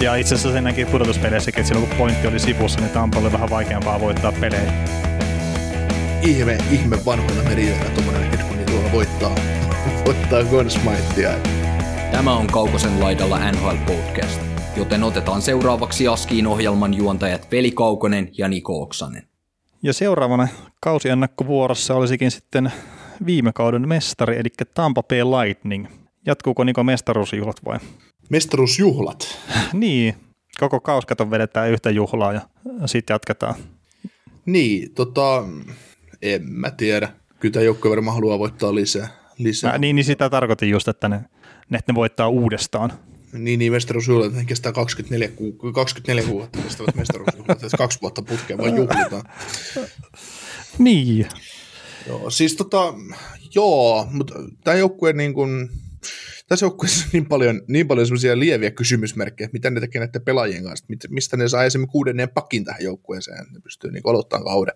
Ja itse asiassa se näki pudotuspeleissäkin, että silloin kun pointti oli sivussa, niin Tampa oli vähän vaikeampaa voittaa pelejä. Ihme, ihme vanhoilla merijöillä tuommoinen Edmundi tuolla voittaa, voittaa Gunsmitea. Tämä on Kaukosen laidalla NHL Podcast, joten otetaan seuraavaksi Askiin ohjelman juontajat Veli Kaukonen ja Niko Oksanen. Ja seuraavana kausiennakkovuorossa olisikin sitten viime kauden mestari, eli Tampa Bay Lightning. Jatkuuko Niko mestaruusjuhlat vai? Mestaruusjuhlat. niin, koko kauskaton vedetään yhtä juhlaa ja sitten jatketaan. Niin, tota, en mä tiedä. Kyllä tämä joukkue varmaan haluaa voittaa lisää. lisää. Mä, niin, niin sitä tarkoitin just, että ne, ne, että ne voittaa uudestaan. Niin, niin mestaruusjuhlat, ne kestää 24, ku, 24 kuukautta kestävät mestaruusjuhlat, että kaksi vuotta putkeen vaan juhlitaan. Niin. Joo, siis tota, joo, mutta tämä joukkue niin kuin, tässä joukkueessa on niin paljon, niin paljon semmoisia lieviä kysymysmerkkejä, mitä ne tekee näiden pelaajien kanssa, mistä ne saa esimerkiksi kuudenneen pakin tähän joukkueeseen, ne pystyy niin aloittamaan kauden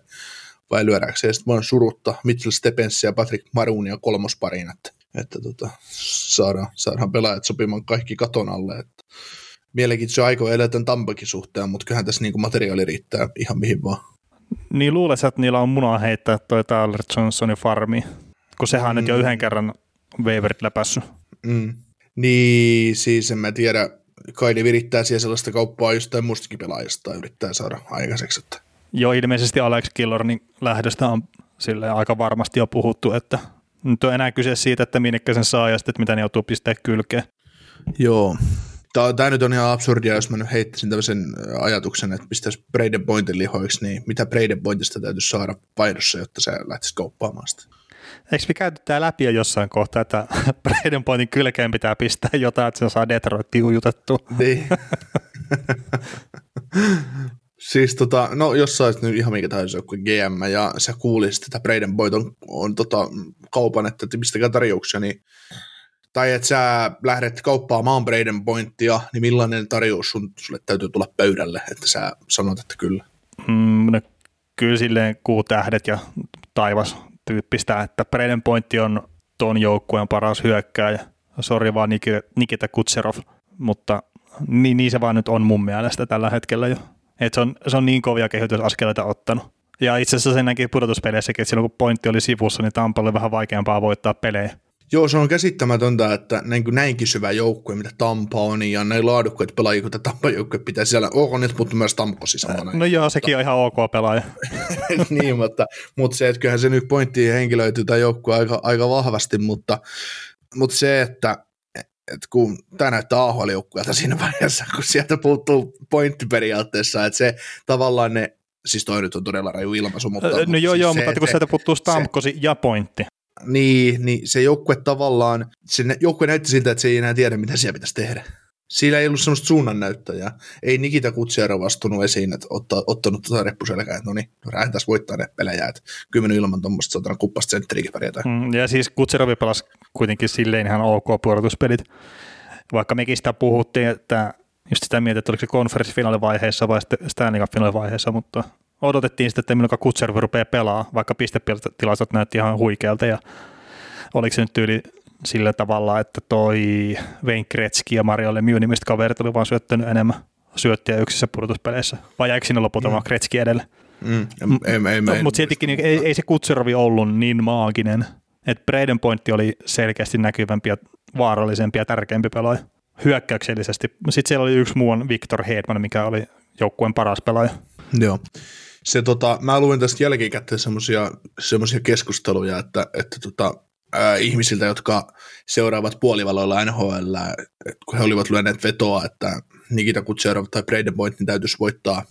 vai lyödäänkö se sitten vaan surutta Mitchell Stephensia ja Patrick Marunia kolmospariin, että, että tota, saadaan, saadaan pelaajat sopimaan kaikki katon alle. Että mielenkiintoisia aikoja elää tämän Tampakin suhteen, mutta kyllähän tässä niin materiaali riittää ihan mihin vaan. Niin luulisin, että niillä on munaa heittää toi Tyler Johnsonin farmi, kun sehän mm. nyt jo yhden kerran waiverit läpässyt. Mm. Niin, siis en mä tiedä, Kaidi virittää siellä sellaista kauppaa jostain mustakin pelaajista yrittää saada aikaiseksi. Että. Joo, ilmeisesti Alex Killornin lähdöstä on sille aika varmasti jo puhuttu, että nyt on enää kyse siitä, että minnekä sen saa ja sitten, että mitä ne joutuu pistää kylkeen. Joo. Tämä, tämä nyt on ihan absurdia, jos mä nyt heittäisin tämmöisen ajatuksen, että pistäisi Braden Pointin lihoiksi, niin mitä Braden Pointista täytyisi saada vaihdossa, jotta se lähtisi kauppaamaan sitä? Eikö me käyty tämä läpi jo jossain kohtaa, että Braden Pointin kylkeen pitää pistää jotain, että se saa Detroitin ujutettua? Niin. siis tota, no jos sä nyt ihan mikä tahansa joku GM ja sä kuulisit, että Braden Boyd on, on tota, kaupan, että pistäkää tarjouksia, niin tai että sä lähdet kauppaamaan Braden Pointtia, niin millainen tarjous sun, sulle täytyy tulla pöydälle, että sä sanot, että kyllä? Mm, no, kyllä silleen kuutähdet ja taivas tyyppistä, että Braden Pointti on tuon joukkueen paras hyökkääjä. Sori vaan Nikita Kutserov, mutta niin, niin, se vaan nyt on mun mielestä tällä hetkellä jo. Et se, on, se on niin kovia kehitysaskeleita ottanut. Ja itse asiassa sen näki pudotuspeleissäkin, että silloin kun pointti oli sivussa, niin Tampa oli vähän vaikeampaa voittaa pelejä. Joo, se on käsittämätöntä, että näin, näinkin syvä joukkue, mitä Tampa on, ja näin laadukkaat pelaajia, kun Tampa joukkue pitää siellä, ok, nyt mutta myös Tamposi samana. No joo, sekin on ihan ok pelaaja. niin, mutta, mutta se, että kyllähän se nyt pointti henkilöityy tämä joukkue aika, aika vahvasti, mutta, mutta se, että että kun tämä näyttää ahl siinä vaiheessa, kun sieltä puuttuu pointti periaatteessa, että se tavallaan ne, siis toi nyt on todella raju ilmaisu, mutta... No mutta joo, siis joo, se, mutta kun sieltä puuttuu Stamkosi se, ja pointti. Niin, niin se joukkue tavallaan, se joukkue näytti siltä, että se ei enää tiedä, mitä siellä pitäisi tehdä. Siinä ei ollut semmoista suunnannäyttäjää. Ei Nikita Kutsiero vastunut esiin, että otta, ottanut tuota reppuselkää, että no niin, no tässä voittaa ne pelejä, että kymmenen ilman tuommoista saatana kuppasta sentteriäkin pärjätä. Mm, ja siis Kutserovi pelasi kuitenkin silleen ihan ok puolustuspelit, vaikka mekin sitä puhuttiin, että just sitä mietin, että oliko se konferenssifinaalivaiheessa vai Stanley Cup vaiheessa, mutta odotettiin sitten, että milloin Kutservi rupeaa pelaa, vaikka pistetilastot näytti ihan huikealta ja oliko se nyt tyyli sillä tavalla, että toi Wayne Gretzky ja Mario Lemieux nimistä kaverit oli vaan syöttänyt enemmän syöttiä yksissä pudotuspeleissä, vai jäikö sinne lopulta mm. vaan Gretzky edelle? Mm. Mutta siltikin niin ei, ei se Kutserovi ollut niin maaginen, että Braden Pointti oli selkeästi näkyvämpi ja vaarallisempi ja tärkeämpi pelaaja hyökkäyksellisesti. Sitten siellä oli yksi muu Victor Hedman, mikä oli joukkueen paras pelaaja. Joo se tota, mä luin tästä jälkikäteen semmoisia keskusteluja, että, että tota, ää, ihmisiltä, jotka seuraavat puolivaloilla NHL, kun he olivat lyöneet vetoa, että Nikita Kutserov tai Braden Point niin täytyisi voittaa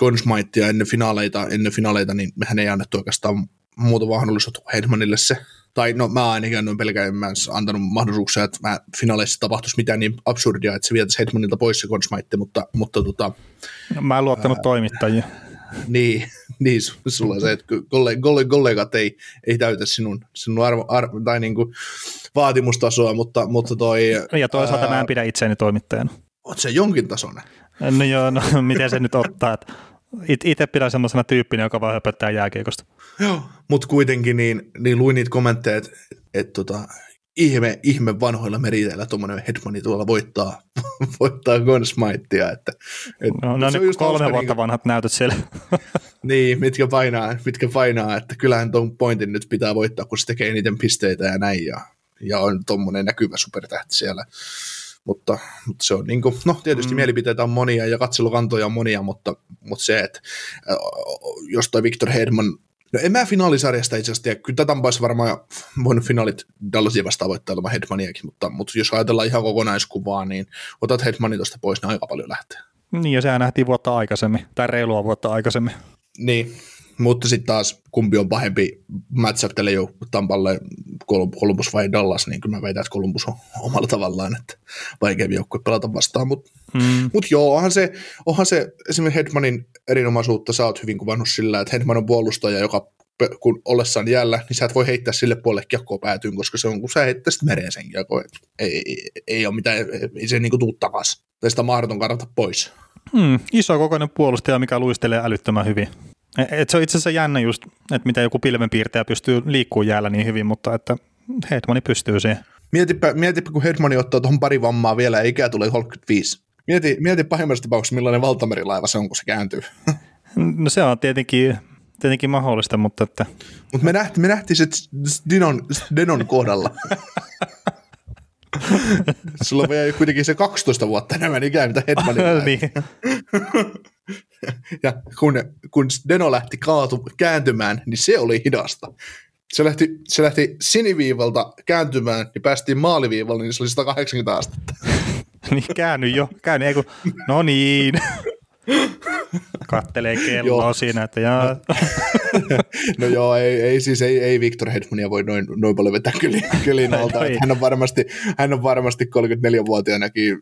Consmitea ennen finaaleita, ennen finaaleita, niin mehän ei annettu oikeastaan muuta mahdollisuutta Hedmanille se. Tai no mä ainakin annoin pelkään, mä en antanut mahdollisuuksia, että mä finaaleissa tapahtuisi mitään niin absurdia, että se vietäisi Hedmanilta pois se konsmaitti, mutta, mutta tota, No, mä en luottanut ää, toimittajia. niin, niin sulla se, että kollegat, kollegat ei, ei täytä sinun, sinun arvo, arvo, tai niin kuin vaatimustasoa, mutta, mutta toi... Ja toisaalta ää, mä en pidä itseäni toimittajana. Oot se jonkin tasoinen? No joo, no miten se nyt ottaa, että itse pidän semmoisena tyyppinä, joka vaan höpöttää jääkiekosta. Joo, mutta kuitenkin niin, niin luin niitä kommentteja, että et tota, ihme, ihme vanhoilla meriteillä tuommoinen Hedmani tuolla voittaa, voittaa Gunsmitea. Että, et, no, no niin kolme vuotta niin, vanhat näytöt siellä. niin, mitkä painaa, mitkä painaa, että kyllähän tuon pointin nyt pitää voittaa, kun se tekee eniten pisteitä ja näin, ja, ja on tuommoinen näkyvä supertähti siellä. Mutta, mutta se on niin kuin, no tietysti mm. mielipiteitä on monia ja katselukantoja on monia, mutta, mutta se, että jos toi Victor Hedman No en mä finaalisarjasta itse asiassa tiedä. Kyllä tätä olisi varmaan voinut finaalit Dallasia vastaan voittaa ilman Hedmaniakin, mutta, mutta jos ajatellaan ihan kokonaiskuvaa, niin otat Hedmanin tuosta pois, niin aika paljon lähtee. Niin, ja sehän nähtiin vuotta aikaisemmin, tai reilua vuotta aikaisemmin. Niin, mutta sitten taas kumpi on pahempi matchup tälle jo Tampalle, Columbus vai Dallas, niin kyllä mä väitän, että Columbus on omalla tavallaan, että vaikeampi joukkue pelata vastaan. Mutta mm. mut joo, onhan se, onhan se esimerkiksi Hedmanin erinomaisuutta sä oot hyvin kuvannut sillä, että Hedman on puolustaja, joka kun ollessaan jäällä, niin sä et voi heittää sille puolelle kiekkoa päätyyn, koska se on, kun sä heittäisit mereen sen kiekko, ei, ei, ei, ole mitään, ei se niinku tuu takaisin. Tai sitä mahdoton karata pois. Hmm, iso kokoinen puolustaja, mikä luistelee älyttömän hyvin. Et se on itse asiassa jännä just, että mitä joku pilvenpiirtäjä pystyy liikkumaan jäällä niin hyvin, mutta että Hedmani pystyy siihen. Mietipä, mietipä kun Hedmani ottaa tuohon pari vammaa vielä ja ikää tulee 35. Mieti, mieti pahimmassa tapauksessa, millainen valtamerilaiva se on, kun se kääntyy. No se on tietenkin, tietenkin mahdollista, mutta että... Mutta me, nähti, me nähtiin se Denon, Denon kohdalla. Sulla on vielä kuitenkin se 12 vuotta enemmän ikään mitä Hedmanilla. niin. Ja kun, kun Deno lähti kaatu, kääntymään, niin se oli hidasta. Se lähti, se lähti siniviivalta kääntymään, niin päästiin maaliviivalle, niin se oli 180 astetta. niin käänny jo, käänny, ei kun, no niin. Kattelee kelloa siinä, että jaa. No, no joo, ei, ei siis ei, ei Victor Hedmania voi noin, noin paljon vetää kylin, kylin alta. no, hän, on varmasti, hän on varmasti 34-vuotiaanakin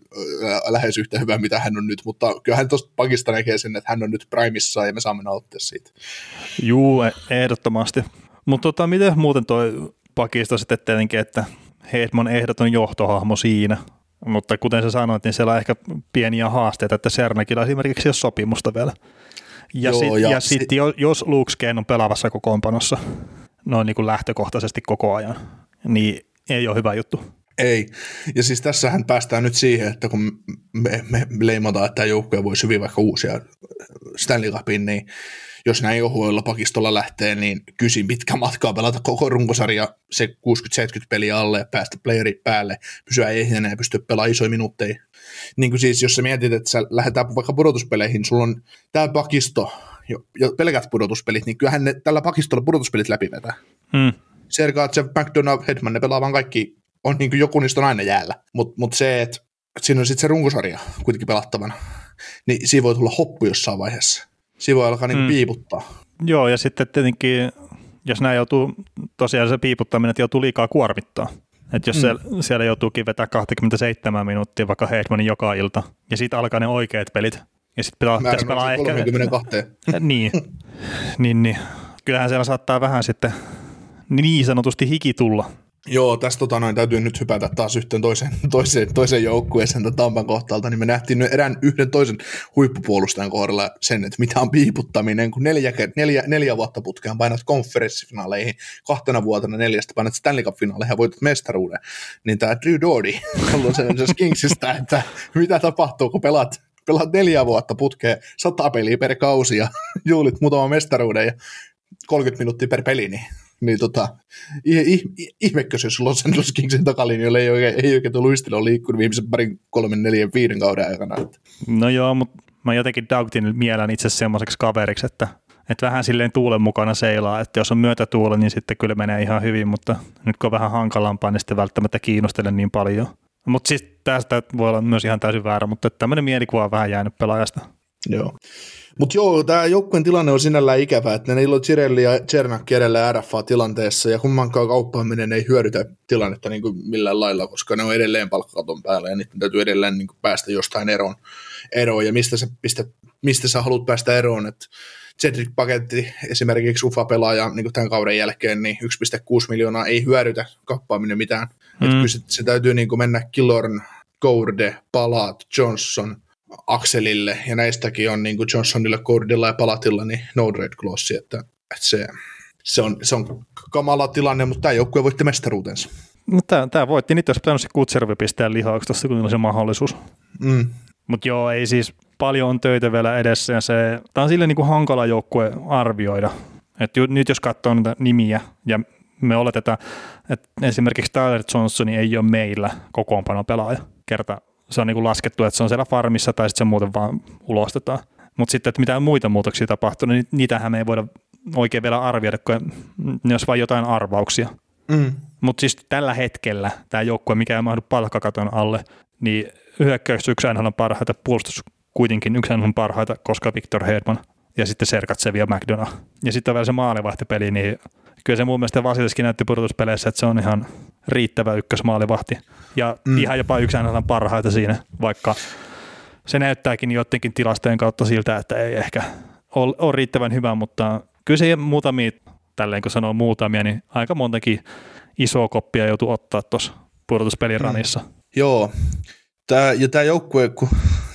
lähes yhtä hyvä, mitä hän on nyt, mutta kyllä hän tuosta pakista näkee sen, että hän on nyt primissa ja me saamme nauttia siitä. Juu, e- ehdottomasti. Mutta tota, miten muuten toi pakisto sitten tietenkin, että Hedman ehdoton johtohahmo siinä, mutta kuten sä sanoit, niin siellä on ehkä pieniä haasteita, että Sernakilla esimerkiksi ei ole sopimusta vielä. Ja sitten ja sit, si- jos Luke on pelaavassa kokoonpanossa noin niin kuin lähtökohtaisesti koko ajan, niin ei ole hyvä juttu. Ei. Ja siis tässähän päästään nyt siihen, että kun me, me leimataan, että tämä joukkue voisi hyvin vaikka uusia Stanley Cupin, niin jos näin ohuilla pakistolla lähtee, niin kysin pitkä matkaa pelata koko runkosarja se 60-70 peliä alle ja päästä playerit päälle, pysyä ehjänä ja pystyä pelaamaan isoja minuutteja. Niin kuin siis, jos sä mietit, että sä lähdetään vaikka pudotuspeleihin, sulla on tämä pakisto ja pelkät pudotuspelit, niin kyllähän ne tällä pakistolla pudotuspelit läpivetää. Hmm. Sergaatsev, McDonough, Hedman, ne pelaa vaan kaikki, on niin kuin joku niistä on aina jäällä. Mutta mut se, että siinä on sitten se runkosarja kuitenkin pelattavana, niin siinä voi tulla hoppu jossain vaiheessa sivu alkaa niin mm. piiputtaa. Joo, ja sitten tietenkin, jos näin joutuu, tosiaan se piiputtaminen, että joutuu liikaa kuormittaa. Että jos mm. siellä, siellä joutuukin vetää 27 minuuttia vaikka Heidmanin joka ilta, ja sitten alkaa ne oikeat pelit, ja sitten pelaa, pitäisi pelaa ehkä... 32. niin, niin, niin, kyllähän siellä saattaa vähän sitten niin sanotusti hiki tulla Joo, tästä tota, noin, täytyy nyt hypätä taas yhteen toiseen, toiseen, toiseen joukkueeseen Tampan kohtaalta, niin me nähtiin nyt erään yhden toisen huippupuolustajan kohdalla sen, että mitä on piiputtaminen, kun neljä, neljä, neljä vuotta putkeen painat konferenssifinaaleihin, kahtena vuotena neljästä painat Stanley Cup-finaaleihin ja voitat mestaruuden, niin tämä Drew Doherty on sen Kingsistä, että mitä tapahtuu, kun pelaat pelaat neljä vuotta putkeen, sata peliä per kausi ja juulit muutaman mestaruuden ja 30 minuuttia per peli, niin niin tota, se sulla Los Angeles Kingsin takalinjoilla ei oikein, ei oikein tullut luistelu liikkunut viimeisen parin, kolmen, neljän, viiden kauden aikana. No joo, mutta mä jotenkin Dougtin mielän itse semmoiseksi kaveriksi, että, että vähän silleen tuulen mukana seilaa, että jos on myötätuule, niin sitten kyllä menee ihan hyvin, mutta nyt kun on vähän hankalampaa, niin sitten välttämättä kiinnostele niin paljon. Mutta siis tästä voi olla myös ihan täysin väärä, mutta tämmöinen mielikuva on vähän jäänyt pelaajasta. Joo. Mutta joo, tämä joukkueen tilanne on sinällään ikävä, että niillä on Cirelli ja Czernakki edelleen RFA-tilanteessa, ja kummankaan kauppaaminen ei hyödytä tilannetta niin kuin millään lailla, koska ne on edelleen palkkakaton päällä, ja niiden täytyy edelleen niin kuin päästä jostain eroon, eroon ja mistä sä, mistä, mistä sä haluat päästä eroon, että Cedric Paketti esimerkiksi UFA-pelaaja niin tämän kauden jälkeen, niin 1,6 miljoonaa ei hyödytä kauppaaminen mitään. Mm. Että se, se täytyy niin kuin mennä Killorn, Gourde, Palat, Johnson, Akselille, ja näistäkin on niin kuin Johnsonilla, Gourdella ja Palatilla niin no red glossi, että, että se, se, on, se on kamala tilanne, mutta tämä joukkue voitti mestaruutensa. Mutta tämä voitti, nyt olisi pitänyt se Kutservi pistää lihaksi tuossa, kun on se mahdollisuus. Mm. Mutta joo, ei siis paljon on töitä vielä edessä ja se, tämä on sille niin kuin hankala joukkue arvioida. Et nyt jos katsoo niitä nimiä ja me oletetaan, että esimerkiksi Tyler Johnson ei ole meillä kokoonpano pelaaja. Kerta se on niin kuin laskettu, että se on siellä farmissa tai sitten se muuten vaan ulostetaan. Mutta sitten, että mitään muita muutoksia tapahtuu, niin niitähän me ei voida oikein vielä arvioida, kun ne olisi vain jotain arvauksia. Mm. Mutta siis tällä hetkellä tämä joukkue, mikä ei mahdu palkkakaton alle, niin hyökkäys yksi on parhaita, puolustus kuitenkin yksi on parhaita, koska Victor Hedman ja sitten Sergatsev ja McDonough. Ja sitten on vielä se maalivahtipeli, niin kyllä se mun mielestä Vasiliskin näytti pudotuspeleissä, että se on ihan riittävä ykkösmaalivahti. Ja mm. ihan jopa yksi on parhaita siinä, vaikka se näyttääkin jotenkin tilastojen kautta siltä, että ei ehkä ole, ole riittävän hyvä, mutta kyllä se muutamia, tälleen kun sanoo muutamia, niin aika montakin isoa koppia joutuu ottaa tuossa pudotuspeliranissa. Mm. Joo, Tää, ja tämä joukkue, kun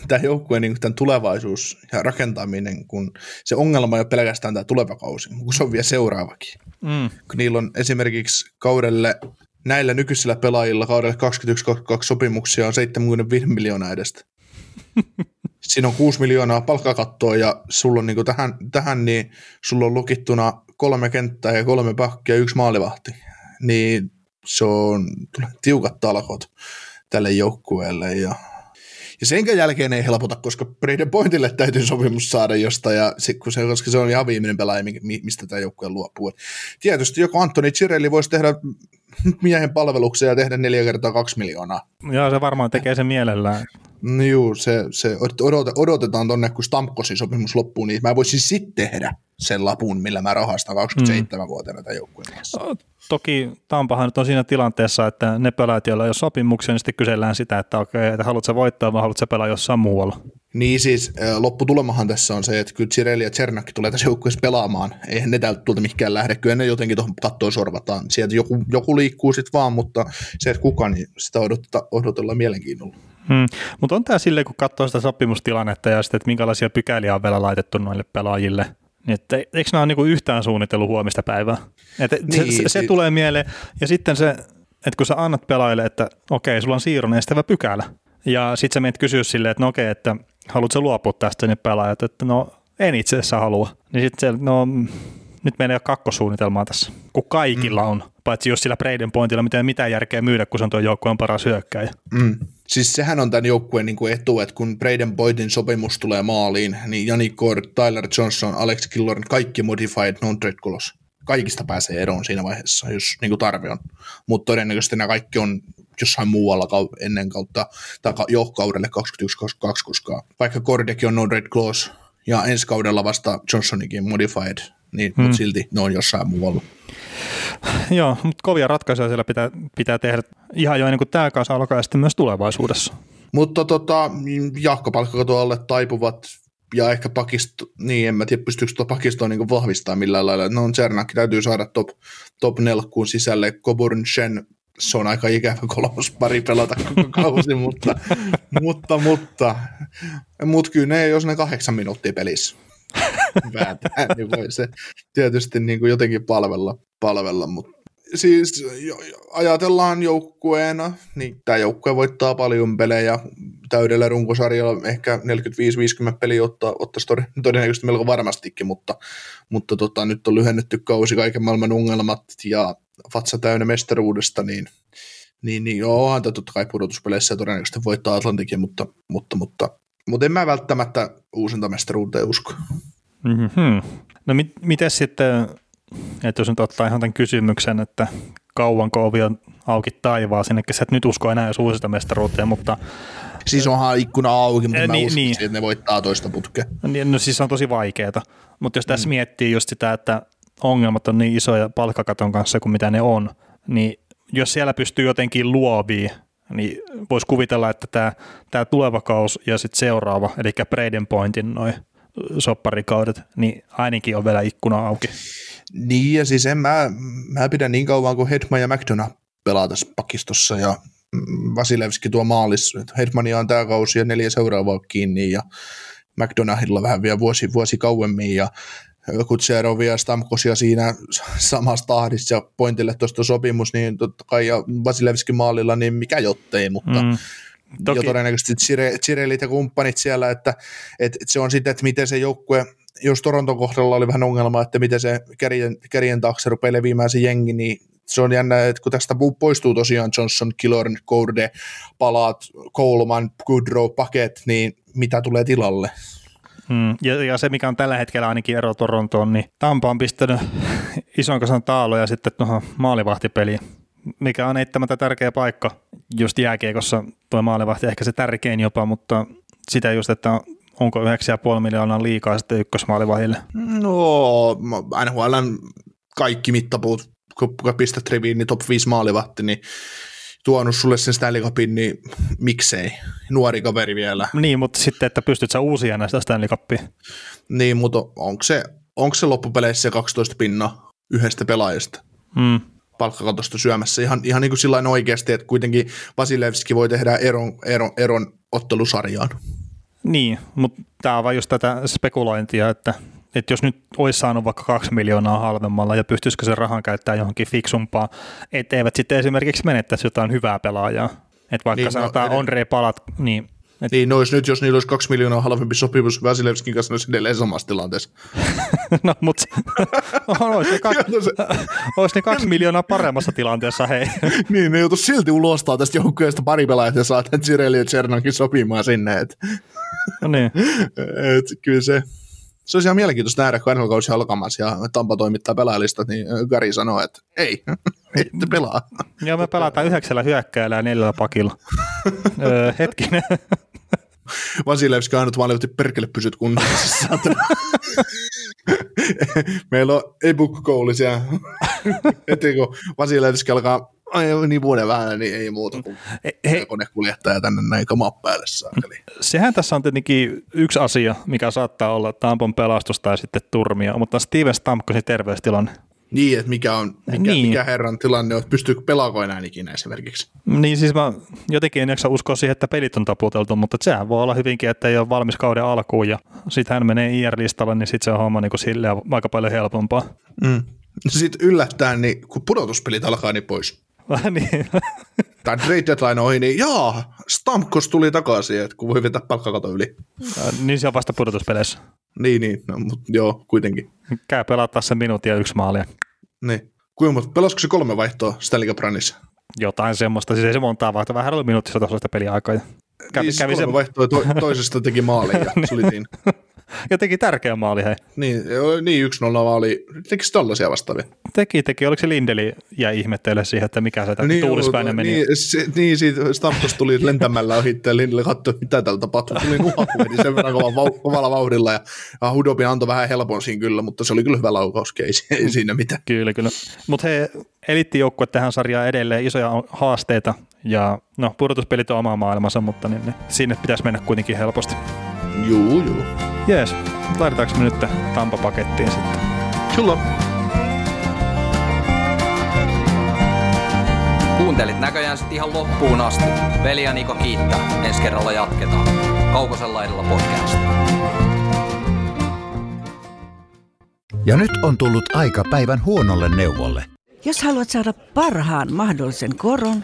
tämä joukkue niin tämän tulevaisuus ja rakentaminen, kun se ongelma ei ole pelkästään tämä tuleva kausi, kun se on vielä seuraavakin. Mm. Kun niillä on esimerkiksi kaudelle, näillä nykyisillä pelaajilla kaudelle 21-22 sopimuksia on 75 miljoonaa edestä. Siinä on 6 miljoonaa palkkakattoa ja sulla on niin tähän, tähän, niin sulla on lukittuna kolme kenttää ja kolme pakkia ja yksi maalivahti. Niin se on tiukat talkot tälle joukkueelle ja ja sen jälkeen ei helpota, koska Braden Pointille täytyy sopimus saada jostain, ja se, kun se, koska se on ihan viimeinen pelaaja, mistä tämä joukkue luopuu. Tietysti joko Antoni Cirelli voisi tehdä miehen palveluksia ja tehdä neljä kertaa kaksi miljoonaa. Joo, se varmaan tekee sen mielellään. No juu, se, se odot, odotetaan tonne, kun Stamkosin sopimus loppuu, niin mä voisin sitten tehdä sen lapun, millä mä rahastan 27-vuotiaana mm. tämän joukkueen kanssa. Toki Tampahan nyt on siinä tilanteessa, että ne pelaajat, joilla ei ole sopimuksia, niin sitten kysellään sitä, että okei, että haluatko voittaa vai haluatko pelaa jossain muualla. Niin siis lopputulemahan tässä on se, että kyllä Cirelli ja Czernakki tulee tässä joukkueessa pelaamaan. Eihän ne täältä tuolta mihinkään lähde, kyllä ne jotenkin tuohon kattoon sorvataan. Sieltä joku, joku liikkuu sitten vaan, mutta se, että kuka, niin sitä odotella, odotellaan mielenkiinnolla. Hmm. Mutta on tämä silleen, kun katsoo sitä sopimustilannetta ja sitten, että minkälaisia pykäliä on vielä laitettu noille pelaajille, niin että eikö nämä ole niinku yhtään suunnitellut huomista päivää? Että niin, se, se, se, tulee mieleen. Ja sitten se, että kun sä annat pelaajille, että okei, sulla on siirron estävä pykälä, ja sitten sä menet kysyä silleen, että no okei, että haluatko luopua tästä, niin pelaajat, että no en itse asiassa halua. Niin sitten se, no nyt meillä ei ole kakkosuunnitelmaa tässä, kun kaikilla mm. on. Paitsi jos sillä Braden Pointilla mitään, mitään järkeä myydä, kun se on tuo joukkueen paras hyökkäjä. Mm. Siis sehän on tämän joukkueen niin kuin etu, että kun Braden Pointin sopimus tulee maaliin, niin Jani Cord, Tyler Johnson, Alex Killorn, kaikki modified non-trade kolos. Kaikista pääsee eroon siinä vaiheessa, jos niin kuin tarve on. Mutta todennäköisesti nämä kaikki on jossain muualla ennen kautta, tai jo kaudelle 2021-2022, koska vaikka Kordekin on non-red clause, ja ensi kaudella vasta Johnsonikin modified, niin, hmm. mutta silti ne on jossain muualla. Joo, mutta kovia ratkaisuja siellä pitää, pitää tehdä ihan jo ennen kuin tämä kanssa alkaa ja sitten myös tulevaisuudessa. Mutta tota, jahkopalkkakaton alle taipuvat ja ehkä pakisto, niin en mä tiedä pystyykö tuota pakistoa niin vahvistaa millään lailla. No Czernakki täytyy saada top, top nelkkuun sisälle. Coburn Shen, se on aika ikävä kolmas pari pelata koko kausi, mutta, mutta, mutta, mutta kyllä ne, jos ne kahdeksan minuuttia pelissä vääntää, niin voi se tietysti niin kuin jotenkin palvella, palvella mutta siis ajatellaan joukkueena, niin tämä joukkue voittaa paljon pelejä täydellä runkosarjalla, ehkä 45-50 peliä ottaa, ottaisi todennäköisesti melko varmastikin, mutta, mutta tota, nyt on lyhennetty kausi kaiken maailman ongelmat ja vatsa täynnä mestaruudesta, niin, niin, niin onhan totta kai pudotuspeleissä ja todennäköisesti voittaa Atlantikin, mutta, mutta, mutta, mutta en mä välttämättä uusinta mestaruuteen usko. Mm-hmm. No mit, miten sitten, että jos nyt ottaa ihan tämän kysymyksen, että kauanko ovi on auki taivaa sinne, sä et nyt usko enää jos uusista mestaruuteen, mutta Siis onhan ikkuna auki, mutta Eh, mä niin, uskon, niin. että ne voittaa toista putkea. Niin, No siis se on tosi vaikeeta, mutta jos tässä mm. miettii just sitä, että ongelmat on niin isoja palkkakaton kanssa kuin mitä ne on, niin jos siellä pystyy jotenkin luoviin, niin voisi kuvitella, että tämä, tämä tuleva kaus ja sitten seuraava, eli Braden Pointin noin sopparikaudet, niin ainakin on vielä ikkuna auki. Niin, ja siis en mä, mä pidän niin kauan kuin Hedman ja McDonough pelaa tässä pakistossa, ja Vasilevski tuo maalissa. Hedmania on tämä kausi ja neljä seuraavaa kiinni, ja McDonoughilla vähän vielä vuosi, vuosi kauemmin, ja Kutserovia ja Stamkosia siinä samassa tahdissa ja pointille tuosta sopimus, niin totta kai ja Vasilevski maalilla, niin mikä jottei, mutta mm. Toki. ja todennäköisesti Chire- Chirelit ja kumppanit siellä, että, että, se on sitten, että miten se joukkue, jos Toronton kohdalla oli vähän ongelma, että miten se kärjen, kärjen taakse rupeaa leviämään se jengi, niin se on jännä, että kun tästä poistuu tosiaan Johnson, Killorn, Gourde, Palaat, Coleman, Goodrow, Paket, niin mitä tulee tilalle? mm, ja, ja, se, mikä on tällä hetkellä ainakin ero Torontoon, niin Tampa on pistänyt ison kasan taaloja sitten tuohon maalivahtipeliin, mikä on eittämättä tärkeä paikka. Just jääkiekossa tuo maalivahti ehkä se tärkein jopa, mutta sitä just, että onko 9,5 miljoonaa liikaa sitten ykkösmaalivahille. No, NHLn kaikki mittapuut, kun pistät riviin, niin top 5 maalivahti, niin tuonut sulle sen Stanley Cupin, niin miksei? Nuori kaveri vielä. Niin, mutta sitten, että pystyt sä uusia näistä Stanley Cupia. Niin, mutta onko se, onko se loppupeleissä se 12 pinna yhdestä pelaajasta Mm. Palkkakatosta syömässä? Ihan, ihan niin kuin oikeasti, että kuitenkin Vasilevski voi tehdä eron, eron, eron ottelusarjaan. Niin, mutta tämä on vain just tätä spekulointia, että, että jos nyt olisi saanut vaikka kaksi miljoonaa halvemmalla ja pystyisikö se rahan käyttää johonkin fiksumpaa, etteivät sitten esimerkiksi menettäisi jotain hyvää pelaajaa. Että vaikka Niin, no, sanotaan ed- Andre Palat, niin et, Niin, no olisi nyt, jos niillä olisi kaksi miljoonaa halvempi sopimus Vasilevskin kanssa, ne olisi edelleen samassa tilanteessa. no mutta olisi ne, kaksi, se- olisi ne kaksi miljoonaa paremmassa tilanteessa, hei. niin, ne joutuisi silti ulostaa tästä joukkueesta pari pelaajaa ja saa tämän Cirelli ja Chernankin sopimaan sinne. Et, No niin. et, kyllä se, se olisi ihan mielenkiintoista nähdä, kun NHL-kausi alkamassa ja Tampa toimittaa pelaajalista, niin Gary sanoo, että ei, ette pelaa. Joo, me pelataan yhdeksällä hyökkäjällä ja neljällä pakilla. öö, hetkinen. Vasilevski ainut maalivahti perkele pysyt kunnossa. saatana. Meillä on e-book-koulisia. Heti kun Vasilevski alkaa ai, niin vuoden vähän, niin ei muuta kuin He- konekuljettaja tänne näin kamaa päälle saakeli. Sehän tässä on tietenkin yksi asia, mikä saattaa olla Tampon pelastus tai sitten turmia, mutta Steven Stamkosin terveystilanne. Niin, että mikä on, mikä, Niin. mikä herran tilanne on, että pystyykö pelaako enää ikinä esimerkiksi. Niin siis mä jotenkin en jaksa uskoa siihen, että pelit on taputeltu, mutta sehän voi olla hyvinkin, että ei ole valmis kauden alkuun ja sitten hän menee IR-listalle, niin sitten se on homma niin kuin silleen aika paljon helpompaa. Mm. Sitten yllättäen, niin kun pudotuspelit alkaa, niin pois. niin. Tai trade deadline ohi, niin jaa, Stamkos tuli takaisin, että kun voi vetää palkkakato yli. niin se on vasta pudotuspeleissä. Niin, niin, no, mutta joo, kuitenkin. Käy pelata sen minuutin ja yksi maalia. Niin. Kuinka monta, pelasiko se kolme vaihtoa Stanley Cup Runissa? Jotain semmoista, siis ei se montaa vaihtoa, vähän oli minuutissa tuossa sitä peliaikaa. ja Kävi, niin, kävi kolme se, vaihtoa to, toisesta teki maalin ja se oli siinä. Ja teki tärkeä maali, hei. Niin, niin yksi nolla maali. Tekikö tällaisia vastaavia? Teki, teki. Oliko se Lindeli ja ihmettelee siihen, että mikä se niin, tuulispäinen meni? Niin, se, niin siitä Stamkos tuli lentämällä ohi ja Lindelle katsoi, mitä täällä tapahtuu. Tuli nuha, meni sen verran kovalla, kovalla vauhdilla ja, ja Hudobin antoi vähän helpon siinä kyllä, mutta se oli kyllä hyvä laukaus, ei, ei siinä mitään. Kyllä, kyllä. Mutta he elittijoukkue tähän sarjaan edelleen isoja haasteita ja no pudotuspelit on oma maailmansa, mutta niin, niin, sinne pitäisi mennä kuitenkin helposti. Juu, juu. Jees, laitetaanko me nyt Tampa-pakettiin sitten? Kyllä. Kuuntelit näköjään sitten ihan loppuun asti. Veli ja Niko kiittää. Ensi kerralla jatketaan. Kaukosella edellä podcast. Ja nyt on tullut aika päivän huonolle neuvolle. Jos haluat saada parhaan mahdollisen koron,